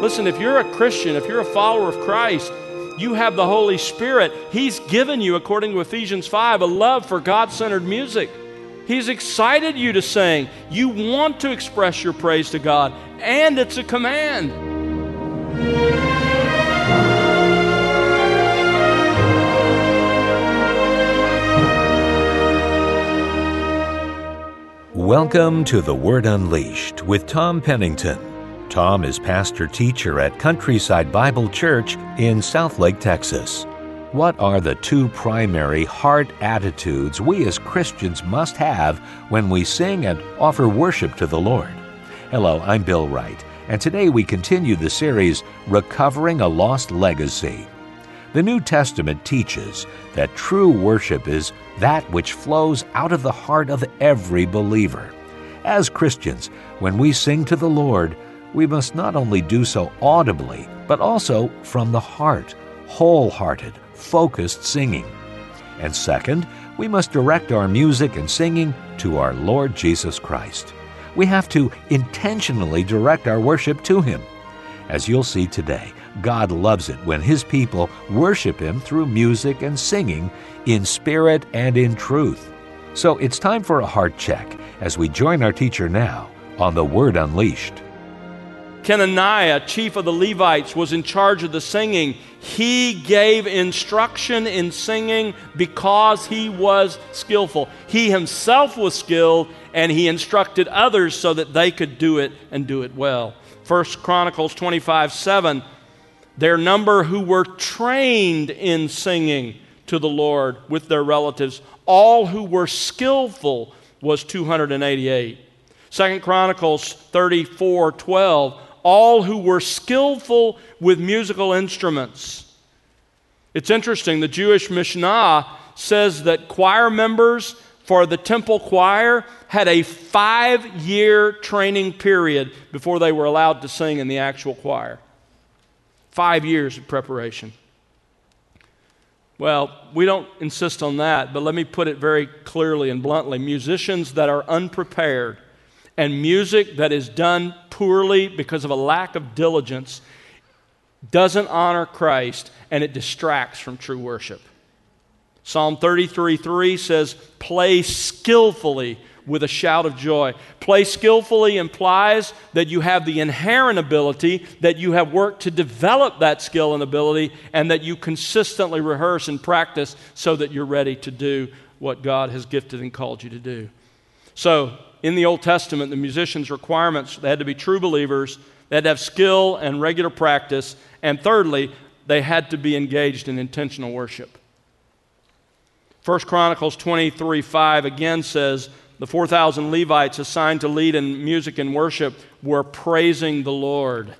Listen, if you're a Christian, if you're a follower of Christ, you have the Holy Spirit. He's given you, according to Ephesians 5, a love for God centered music. He's excited you to sing. You want to express your praise to God, and it's a command. Welcome to The Word Unleashed with Tom Pennington. Tom is pastor teacher at Countryside Bible Church in Southlake, Texas. What are the two primary heart attitudes we as Christians must have when we sing and offer worship to the Lord? Hello, I'm Bill Wright, and today we continue the series Recovering a Lost Legacy. The New Testament teaches that true worship is that which flows out of the heart of every believer. As Christians, when we sing to the Lord, we must not only do so audibly, but also from the heart, wholehearted, focused singing. And second, we must direct our music and singing to our Lord Jesus Christ. We have to intentionally direct our worship to Him. As you'll see today, God loves it when His people worship Him through music and singing in spirit and in truth. So it's time for a heart check as we join our teacher now on The Word Unleashed. Kenaniah, chief of the Levites, was in charge of the singing. He gave instruction in singing because he was skillful. He himself was skilled and he instructed others so that they could do it and do it well. First Chronicles 25 7, their number who were trained in singing to the Lord with their relatives, all who were skillful was 288. Second Chronicles 34 12, all who were skillful with musical instruments. It's interesting, the Jewish Mishnah says that choir members for the temple choir had a five year training period before they were allowed to sing in the actual choir. Five years of preparation. Well, we don't insist on that, but let me put it very clearly and bluntly. Musicians that are unprepared and music that is done poorly because of a lack of diligence doesn't honor Christ and it distracts from true worship. Psalm 33 3 says, Play skillfully with a shout of joy. Play skillfully implies that you have the inherent ability, that you have worked to develop that skill and ability, and that you consistently rehearse and practice so that you're ready to do what God has gifted and called you to do. So, in the Old Testament, the musicians' requirements, they had to be true believers, they had to have skill and regular practice, and thirdly, they had to be engaged in intentional worship. 1 Chronicles 23 5 again says, The 4,000 Levites assigned to lead in music and worship were praising the Lord.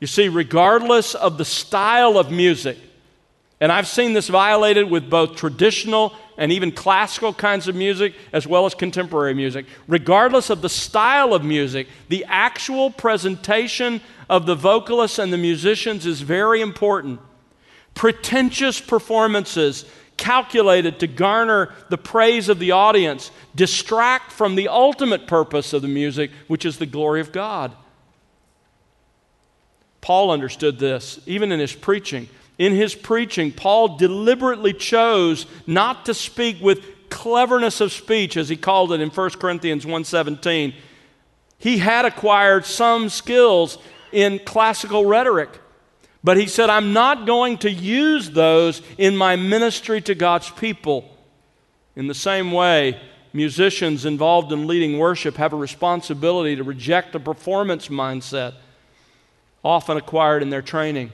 You see, regardless of the style of music, and I've seen this violated with both traditional and even classical kinds of music as well as contemporary music. Regardless of the style of music, the actual presentation of the vocalists and the musicians is very important. Pretentious performances calculated to garner the praise of the audience distract from the ultimate purpose of the music, which is the glory of God. Paul understood this, even in his preaching. In his preaching, Paul deliberately chose not to speak with cleverness of speech as he called it in 1 Corinthians 1:17. He had acquired some skills in classical rhetoric. But he said, I'm not going to use those in my ministry to God's people. In the same way, musicians involved in leading worship have a responsibility to reject a performance mindset, often acquired in their training.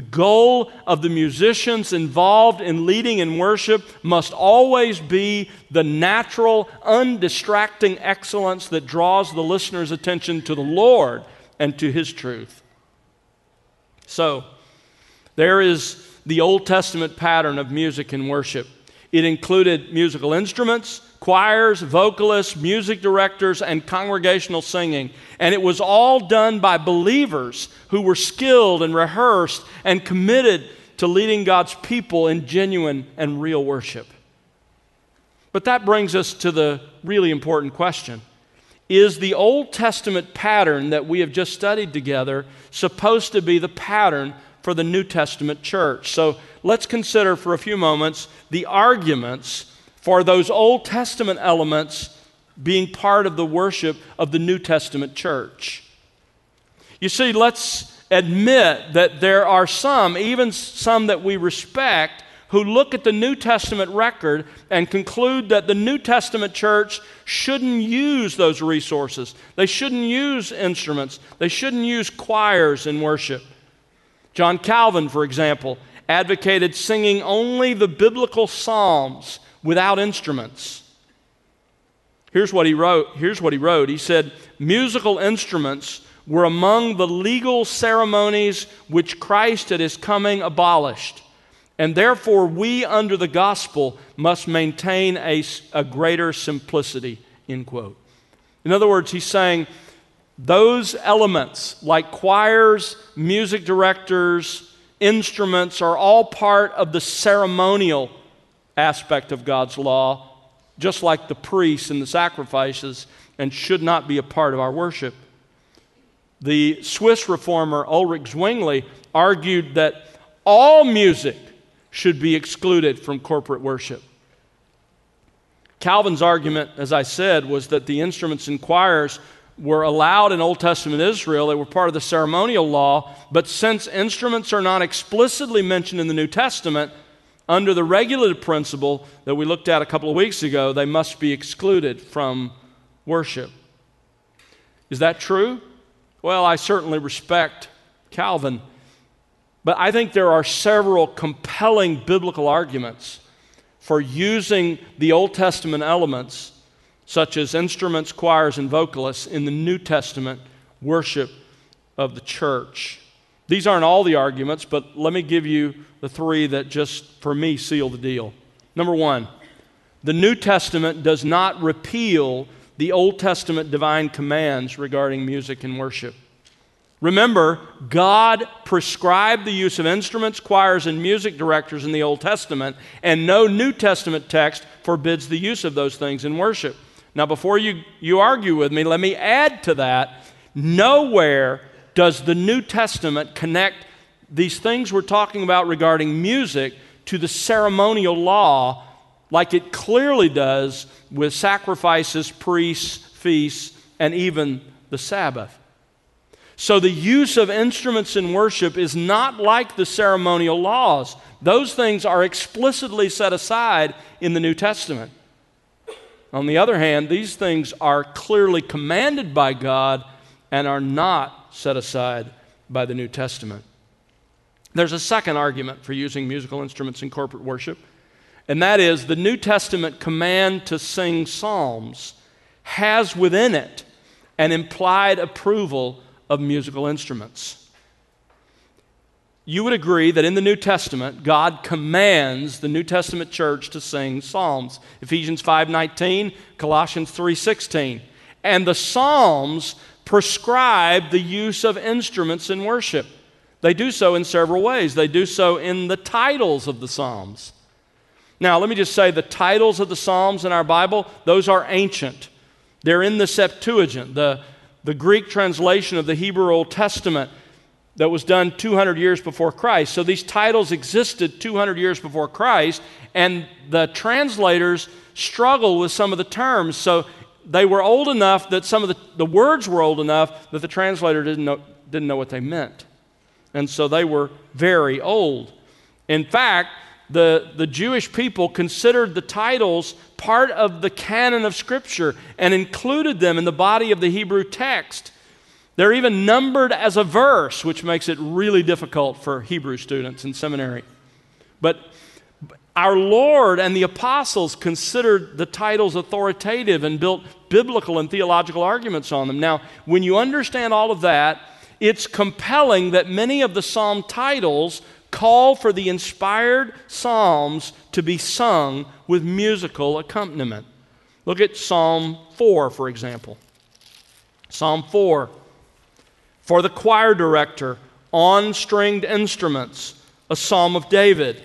The goal of the musicians involved in leading in worship must always be the natural, undistracting excellence that draws the listener's attention to the Lord and to His truth. So, there is the Old Testament pattern of music and worship. It included musical instruments, choirs, vocalists, music directors, and congregational singing. And it was all done by believers who were skilled and rehearsed and committed to leading God's people in genuine and real worship. But that brings us to the really important question is the Old Testament pattern that we have just studied together supposed to be the pattern for the New Testament church? So let's consider for a few moments the arguments for those Old Testament elements being part of the worship of the New Testament church. You see, let's admit that there are some, even some that we respect, who look at the New Testament record and conclude that the New Testament church shouldn't use those resources. They shouldn't use instruments. They shouldn't use choirs in worship. John Calvin, for example, advocated singing only the biblical psalms without instruments. Here's what he wrote. Here's what he wrote. He said, "Musical instruments were among the legal ceremonies which Christ at his coming abolished. And therefore, we under the gospel must maintain a, a greater simplicity. End quote. In other words, he's saying those elements, like choirs, music directors, instruments, are all part of the ceremonial aspect of God's law, just like the priests and the sacrifices, and should not be a part of our worship. The Swiss reformer Ulrich Zwingli argued that all music should be excluded from corporate worship. Calvin's argument, as I said, was that the instruments and choirs were allowed in Old Testament Israel. They were part of the ceremonial law. But since instruments are not explicitly mentioned in the New Testament, under the regulative principle that we looked at a couple of weeks ago, they must be excluded from worship. Is that true? Well, I certainly respect Calvin, but I think there are several compelling biblical arguments for using the Old Testament elements, such as instruments, choirs, and vocalists, in the New Testament worship of the church. These aren't all the arguments, but let me give you the three that just, for me, seal the deal. Number one, the New Testament does not repeal the Old Testament divine commands regarding music and worship. Remember, God prescribed the use of instruments, choirs, and music directors in the Old Testament, and no New Testament text forbids the use of those things in worship. Now, before you, you argue with me, let me add to that nowhere does the New Testament connect these things we're talking about regarding music to the ceremonial law like it clearly does with sacrifices, priests, feasts, and even the Sabbath. So the use of instruments in worship is not like the ceremonial laws. Those things are explicitly set aside in the New Testament. On the other hand, these things are clearly commanded by God and are not set aside by the New Testament. There's a second argument for using musical instruments in corporate worship and that is the New Testament command to sing psalms has within it an implied approval of musical instruments. You would agree that in the New Testament, God commands the New Testament church to sing psalms. Ephesians 5:19, Colossians 3:16. And the psalms prescribe the use of instruments in worship. They do so in several ways. They do so in the titles of the psalms. Now, let me just say the titles of the Psalms in our Bible, those are ancient. They're in the Septuagint, the, the Greek translation of the Hebrew Old Testament that was done 200 years before Christ. So these titles existed 200 years before Christ, and the translators struggle with some of the terms. So they were old enough that some of the, the words were old enough that the translator didn't know, didn't know what they meant. And so they were very old. In fact, the, the Jewish people considered the titles part of the canon of Scripture and included them in the body of the Hebrew text. They're even numbered as a verse, which makes it really difficult for Hebrew students in seminary. But our Lord and the apostles considered the titles authoritative and built biblical and theological arguments on them. Now, when you understand all of that, it's compelling that many of the psalm titles call for the inspired psalms to be sung with musical accompaniment. Look at Psalm 4, for example. Psalm 4 For the choir director, on stringed instruments, a psalm of David.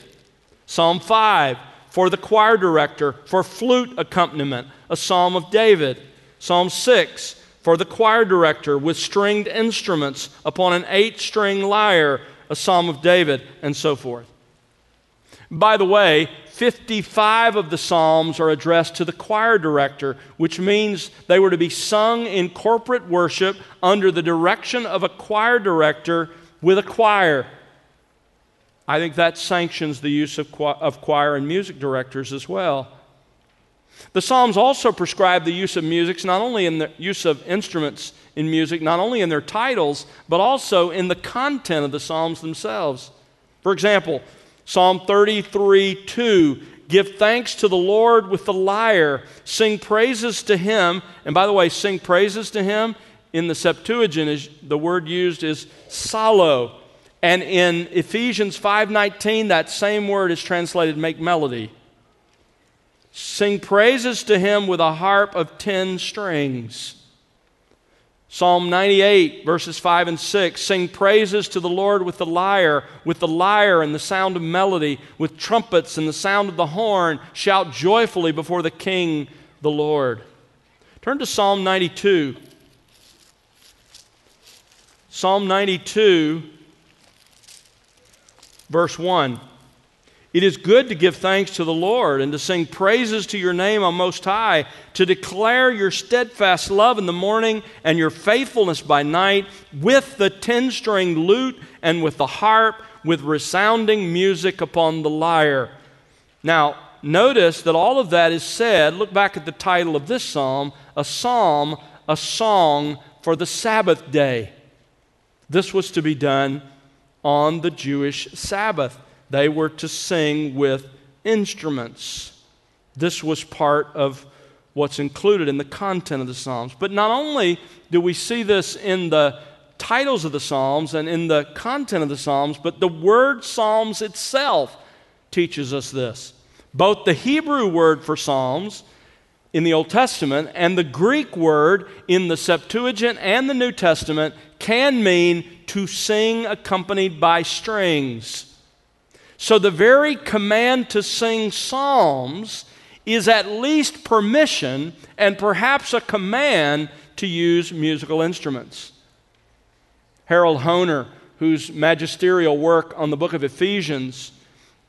Psalm 5 For the choir director, for flute accompaniment, a psalm of David. Psalm 6 for the choir director with stringed instruments upon an eight string lyre, a psalm of David, and so forth. By the way, 55 of the Psalms are addressed to the choir director, which means they were to be sung in corporate worship under the direction of a choir director with a choir. I think that sanctions the use of, of choir and music directors as well. The Psalms also prescribe the use of music, not only in the use of instruments in music, not only in their titles, but also in the content of the Psalms themselves. For example, Psalm 33 2 Give thanks to the Lord with the lyre, sing praises to him. And by the way, sing praises to him in the Septuagint is the word used is psallo. And in Ephesians 5:19 that same word is translated make melody. Sing praises to him with a harp of 10 strings. Psalm 98, verses 5 and 6 Sing praises to the Lord with the lyre, with the lyre and the sound of melody, with trumpets and the sound of the horn. Shout joyfully before the King, the Lord. Turn to Psalm 92. Psalm 92, verse 1. It is good to give thanks to the Lord and to sing praises to your name on Most High, to declare your steadfast love in the morning and your faithfulness by night with the ten string lute and with the harp, with resounding music upon the lyre. Now, notice that all of that is said. Look back at the title of this psalm a psalm, a song for the Sabbath day. This was to be done on the Jewish Sabbath they were to sing with instruments. This was part of what's included in the content of the Psalms. But not only do we see this in the titles of the Psalms and in the content of the Psalms, but the word Psalms itself teaches us this. Both the Hebrew word for Psalms in the Old Testament and the Greek word in the Septuagint and the New Testament can mean to sing accompanied by strings. So the very command to sing psalms is at least permission and perhaps a command to use musical instruments. Harold Hoehner, whose magisterial work on the book of Ephesians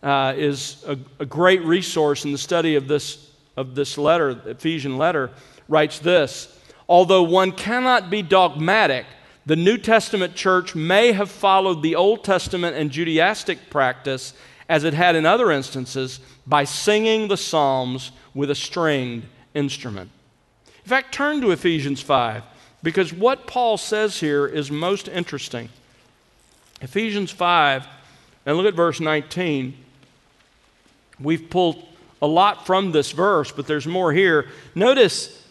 uh, is a, a great resource in the study of this, of this letter, the Ephesian letter, writes this Although one cannot be dogmatic the New Testament church may have followed the Old Testament and Judaistic practice, as it had in other instances, by singing the Psalms with a stringed instrument. In fact, turn to Ephesians 5, because what Paul says here is most interesting. Ephesians 5, and look at verse 19. We've pulled a lot from this verse, but there's more here. Notice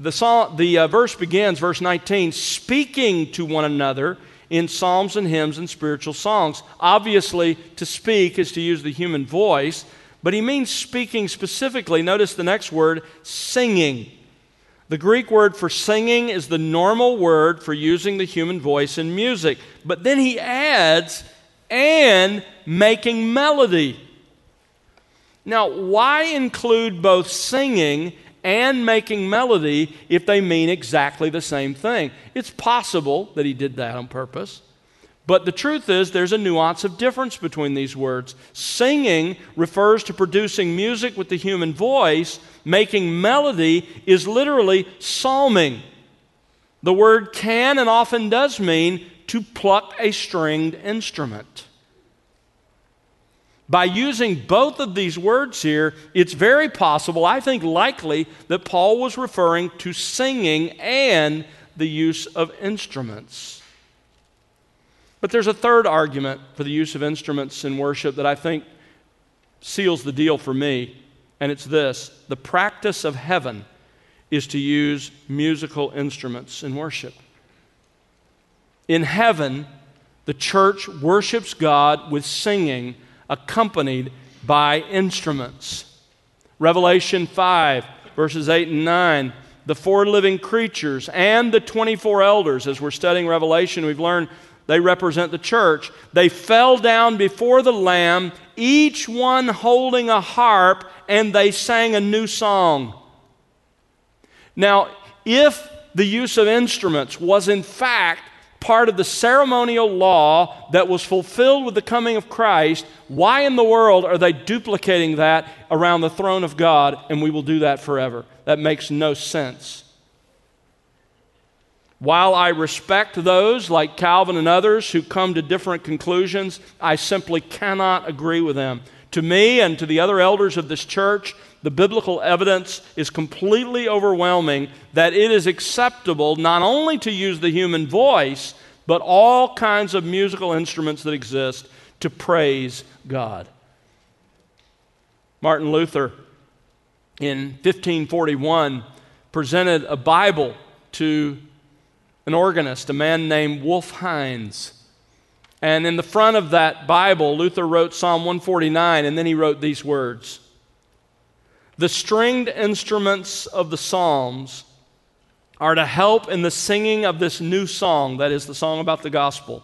the, song, the uh, verse begins, verse 19, speaking to one another in psalms and hymns and spiritual songs. Obviously, to speak is to use the human voice, but he means speaking specifically. Notice the next word, singing. The Greek word for singing is the normal word for using the human voice in music. But then he adds, and making melody. Now, why include both singing and making melody if they mean exactly the same thing. It's possible that he did that on purpose. But the truth is, there's a nuance of difference between these words. Singing refers to producing music with the human voice, making melody is literally psalming. The word can and often does mean to pluck a stringed instrument. By using both of these words here, it's very possible, I think likely, that Paul was referring to singing and the use of instruments. But there's a third argument for the use of instruments in worship that I think seals the deal for me, and it's this the practice of heaven is to use musical instruments in worship. In heaven, the church worships God with singing accompanied by instruments. Revelation 5, verses 8 and 9. The four living creatures and the 24 elders, as we're studying Revelation, we've learned they represent the church. They fell down before the Lamb, each one holding a harp, and they sang a new song. Now, if the use of instruments was in fact part of the ceremonial law that was fulfilled with the coming of Christ, why in the world are they duplicating that around the throne of God and we will do that forever? That makes no sense. While I respect those like Calvin and others who come to different conclusions, I simply cannot agree with them. To me and to the other elders of this church, the biblical evidence is completely overwhelming that it is acceptable not only to use the human voice, but all kinds of musical instruments that exist to praise God. Martin Luther in 1541 presented a Bible to an organist, a man named Wolf Heinz. And in the front of that Bible, Luther wrote Psalm 149, and then he wrote these words The stringed instruments of the Psalms are to help in the singing of this new song, that is, the song about the gospel.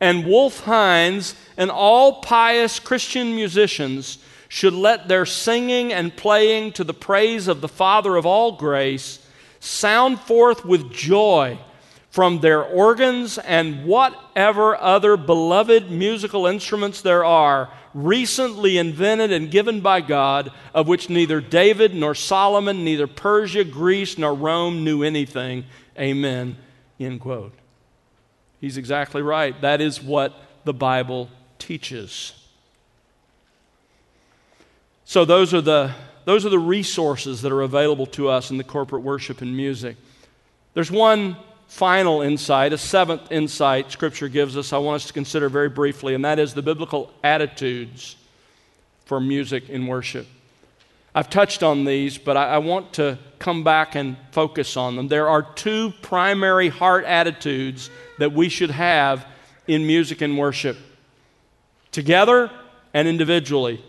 And Wolf Heinz and all pious Christian musicians should let their singing and playing to the praise of the Father of all grace sound forth with joy from their organs and whatever other beloved musical instruments there are, recently invented and given by God, of which neither David nor Solomon, neither Persia, Greece, nor Rome knew anything. Amen. End quote. He's exactly right. That is what the Bible teaches. So those are the those are the resources that are available to us in the corporate worship and music. There's one final insight, a seventh insight Scripture gives us, I want us to consider very briefly, and that is the biblical attitudes for music in worship. I've touched on these, but I, I, want to come back and focus on them. There are two primary heart attitudes that we should have in music and worship, together and individually.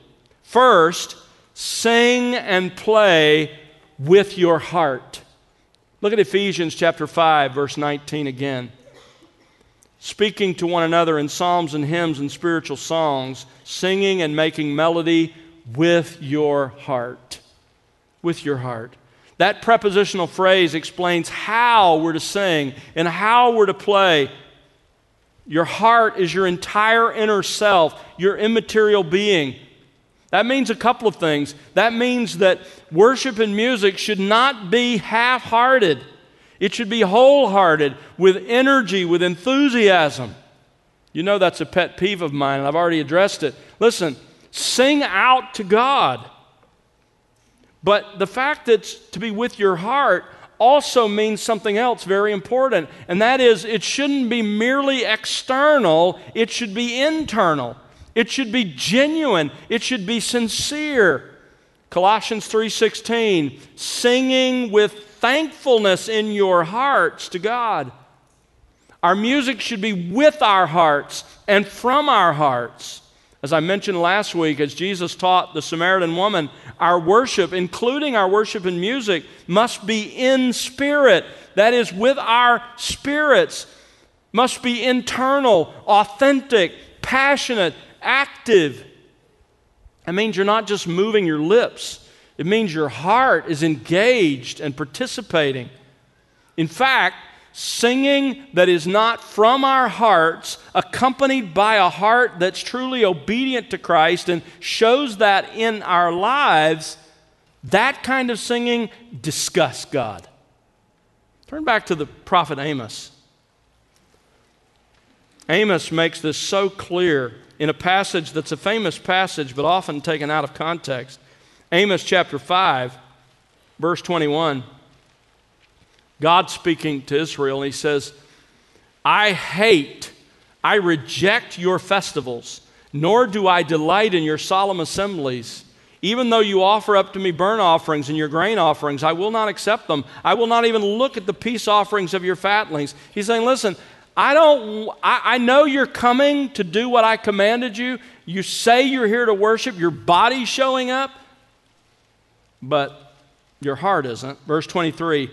First, sing and play with your heart. Look at Ephesians chapter 5, verse 19 again. Speaking to one another in psalms and hymns and spiritual songs, singing and making melody with your heart. With your heart. That prepositional phrase explains how we're to sing and how we're to play. Your heart is your entire inner self, your immaterial being. That means a couple of things. That means that worship and music should not be half hearted, it should be wholehearted, with energy, with enthusiasm. You know that's a pet peeve of mine, and I've already addressed it. Listen, sing out to God. But the fact that to be with your heart also means something else very important, and that is it shouldn't be merely external, it should be internal. It should be genuine. It should be sincere. Colossians 3:16, singing with thankfulness in your hearts to God. Our music should be with our hearts and from our hearts. As I mentioned last week, as Jesus taught the Samaritan woman, our worship, including our worship in music, must be in spirit. That is, with our spirits, must be internal, authentic, passionate, active. It means you're not just moving your lips, it means your heart is engaged and participating. In fact, singing that is not from our hearts, accompanied by a heart that's truly obedient to Christ and shows that in our lives, that kind of singing disgusts God. Turn back to the prophet Amos. Amos makes this so clear in a passage that's a famous passage, but often taken out of context. Amos chapter 5, verse 21. God speaking to Israel, and he says, I hate, I reject your festivals, nor do I delight in your solemn assemblies. Even though you offer up to me burnt offerings and your grain offerings, I will not accept them. I will not even look at the peace offerings of your fatlings. He's saying, Listen, I don't, I, I, know you're coming to do what I commanded you. You say you're here to worship, your body's showing up, but your heart isn't. Verse 23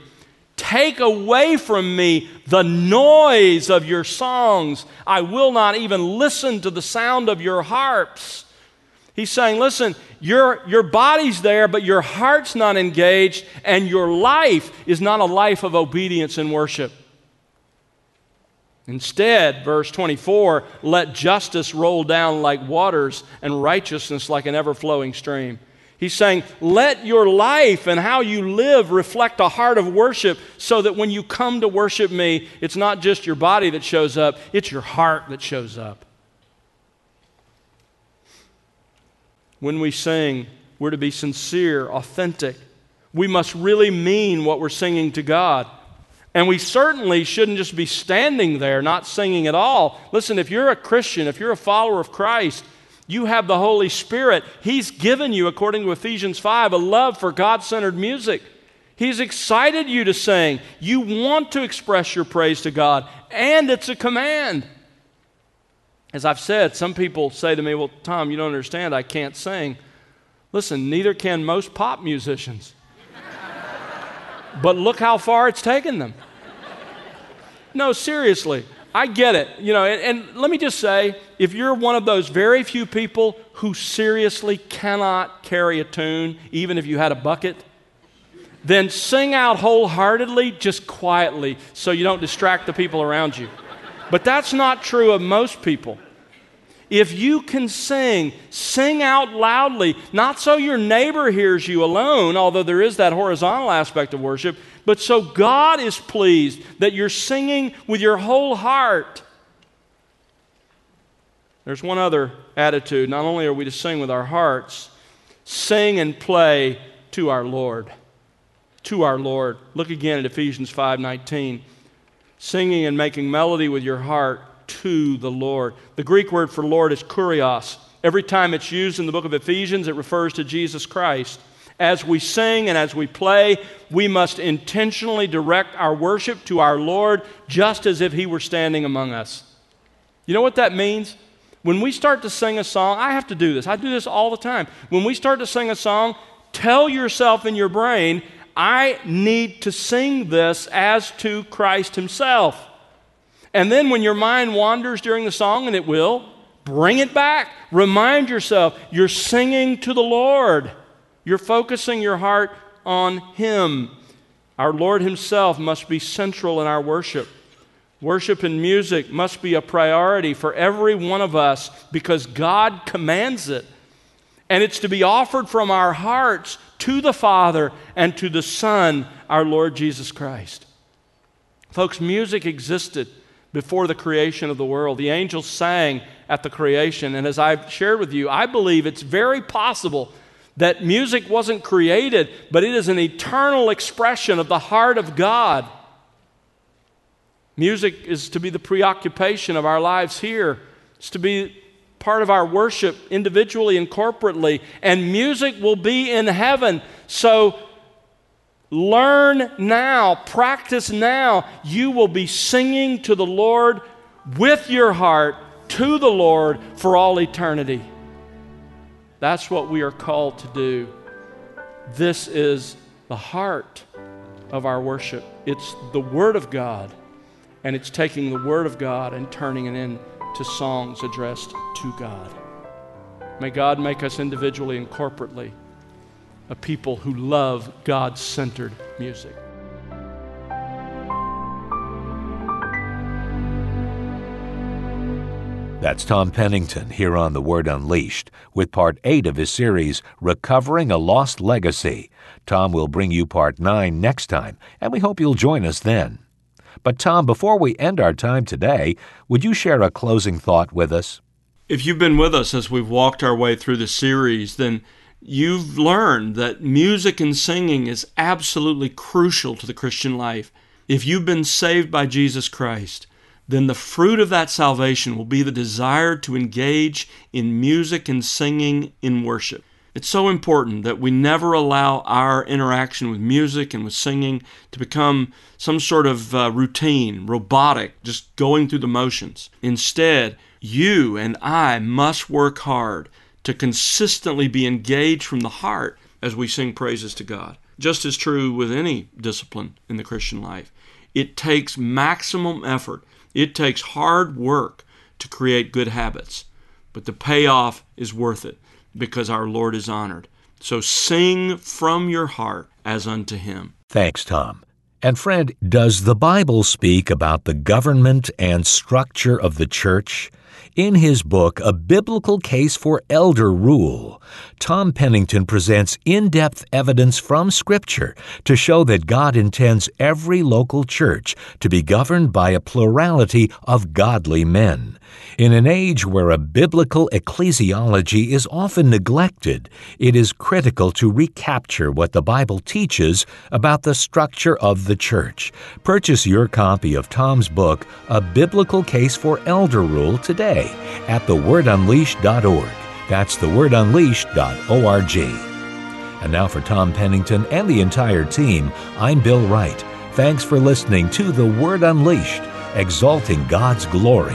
Take away from me the noise of your songs. I will not even listen to the sound of your harps. He's saying, listen, your, your body's there, but your heart's not engaged, and your life is not a life of obedience and worship. Instead, verse 24, let justice roll down like waters and righteousness like an ever flowing stream. He's saying, let your life and how you live reflect a heart of worship so that when you come to worship me, it's not just your body that shows up, it's your heart that shows up. When we sing, we're to be sincere, authentic. We must really mean what we're singing to God. And we certainly shouldn't just be standing there not singing at all. Listen, if you're a Christian, if you're a follower of Christ, you have the Holy Spirit. He's given you, according to Ephesians 5, a love for God centered music. He's excited you to sing. You want to express your praise to God, and it's a command. As I've said, some people say to me, Well, Tom, you don't understand, I can't sing. Listen, neither can most pop musicians. but look how far it's taken them. No, seriously, I get it. You know, and, and, let me just say if you're one of those very few people who seriously cannot carry a tune, even if you had a bucket, then sing out wholeheartedly, just quietly, so you don't distract the people around you. But that's not true of most people. If you can sing, sing out loudly, not so your neighbor hears you alone, although there is that horizontal aspect of worship, but so God is pleased that you're singing with your whole heart. There's one other attitude. Not only are we to sing with our hearts, sing and play to our Lord. To our Lord. Look again at Ephesians 5:19 singing and making melody with your heart to the Lord. The Greek word for Lord is kurios. Every time it's used in the book of Ephesians, it refers to Jesus Christ. As we sing and as we play, we must intentionally direct our worship to our Lord just as if He were standing among us. You know what that means? When we start to sing a song, I have to do this. I do this all the time. When we start to sing a song, tell yourself in your brain, I need to sing this as to Christ Himself. And then when your mind wanders during the song, and it will, bring it back. Remind yourself you're singing to the Lord, you're focusing your heart on Him. Our Lord Himself must be central in our worship. Worship and music must be a priority for every one of us because God commands it. And it's to be offered from our hearts to the Father and to the Son, our Lord Jesus Christ. Folks, music existed before the creation of the world. The angels sang at the creation. And as I've shared with you, I believe it's very possible that music wasn't created, but it is an eternal expression of the heart of God. Music is to be the preoccupation of our lives here. It's to be part of our worship individually and corporately. And music will be in heaven. So learn now, practice now. You will be singing to the Lord with your heart to the Lord for all eternity. That's what we are called to do. This is the heart of our worship. It's the Word of God, and it's taking the Word of God and turning it into songs addressed to God. May God make us individually and corporately a people who love God centered music. That's Tom Pennington here on The Word Unleashed with part 8 of his series, Recovering a Lost Legacy. Tom will bring you part 9 next time, and we hope you'll join us then. But, Tom, before we end our time today, would you share a closing thought with us? If you've been with us as we've walked our way through the series, then you've learned that music and singing is absolutely crucial to the Christian life. If you've been saved by Jesus Christ, then the fruit of that salvation will be the desire to engage in music and singing in worship. It's so important that we never allow our interaction with music and with singing to become some sort of uh, routine, robotic, just going through the motions. Instead, you and I must work hard to consistently be engaged from the heart as we sing praises to God. Just as true with any discipline in the Christian life. It takes maximum effort, it takes hard work to create good habits, but the payoff is worth it because our Lord is honored. So sing from your heart as unto him. Thanks, Tom. And friend, does the Bible speak about the government and structure of the church? In his book, A Biblical Case for Elder Rule, Tom Pennington presents in depth evidence from Scripture to show that God intends every local church to be governed by a plurality of godly men. In an age where a biblical ecclesiology is often neglected, it is critical to recapture what the Bible teaches about the structure of the church. Purchase your copy of Tom's book, A Biblical Case for Elder Rule, today at thewordunleashed.org. That's thewordunleashed.org. And now for Tom Pennington and the entire team, I'm Bill Wright. Thanks for listening to The Word Unleashed, exalting God's glory,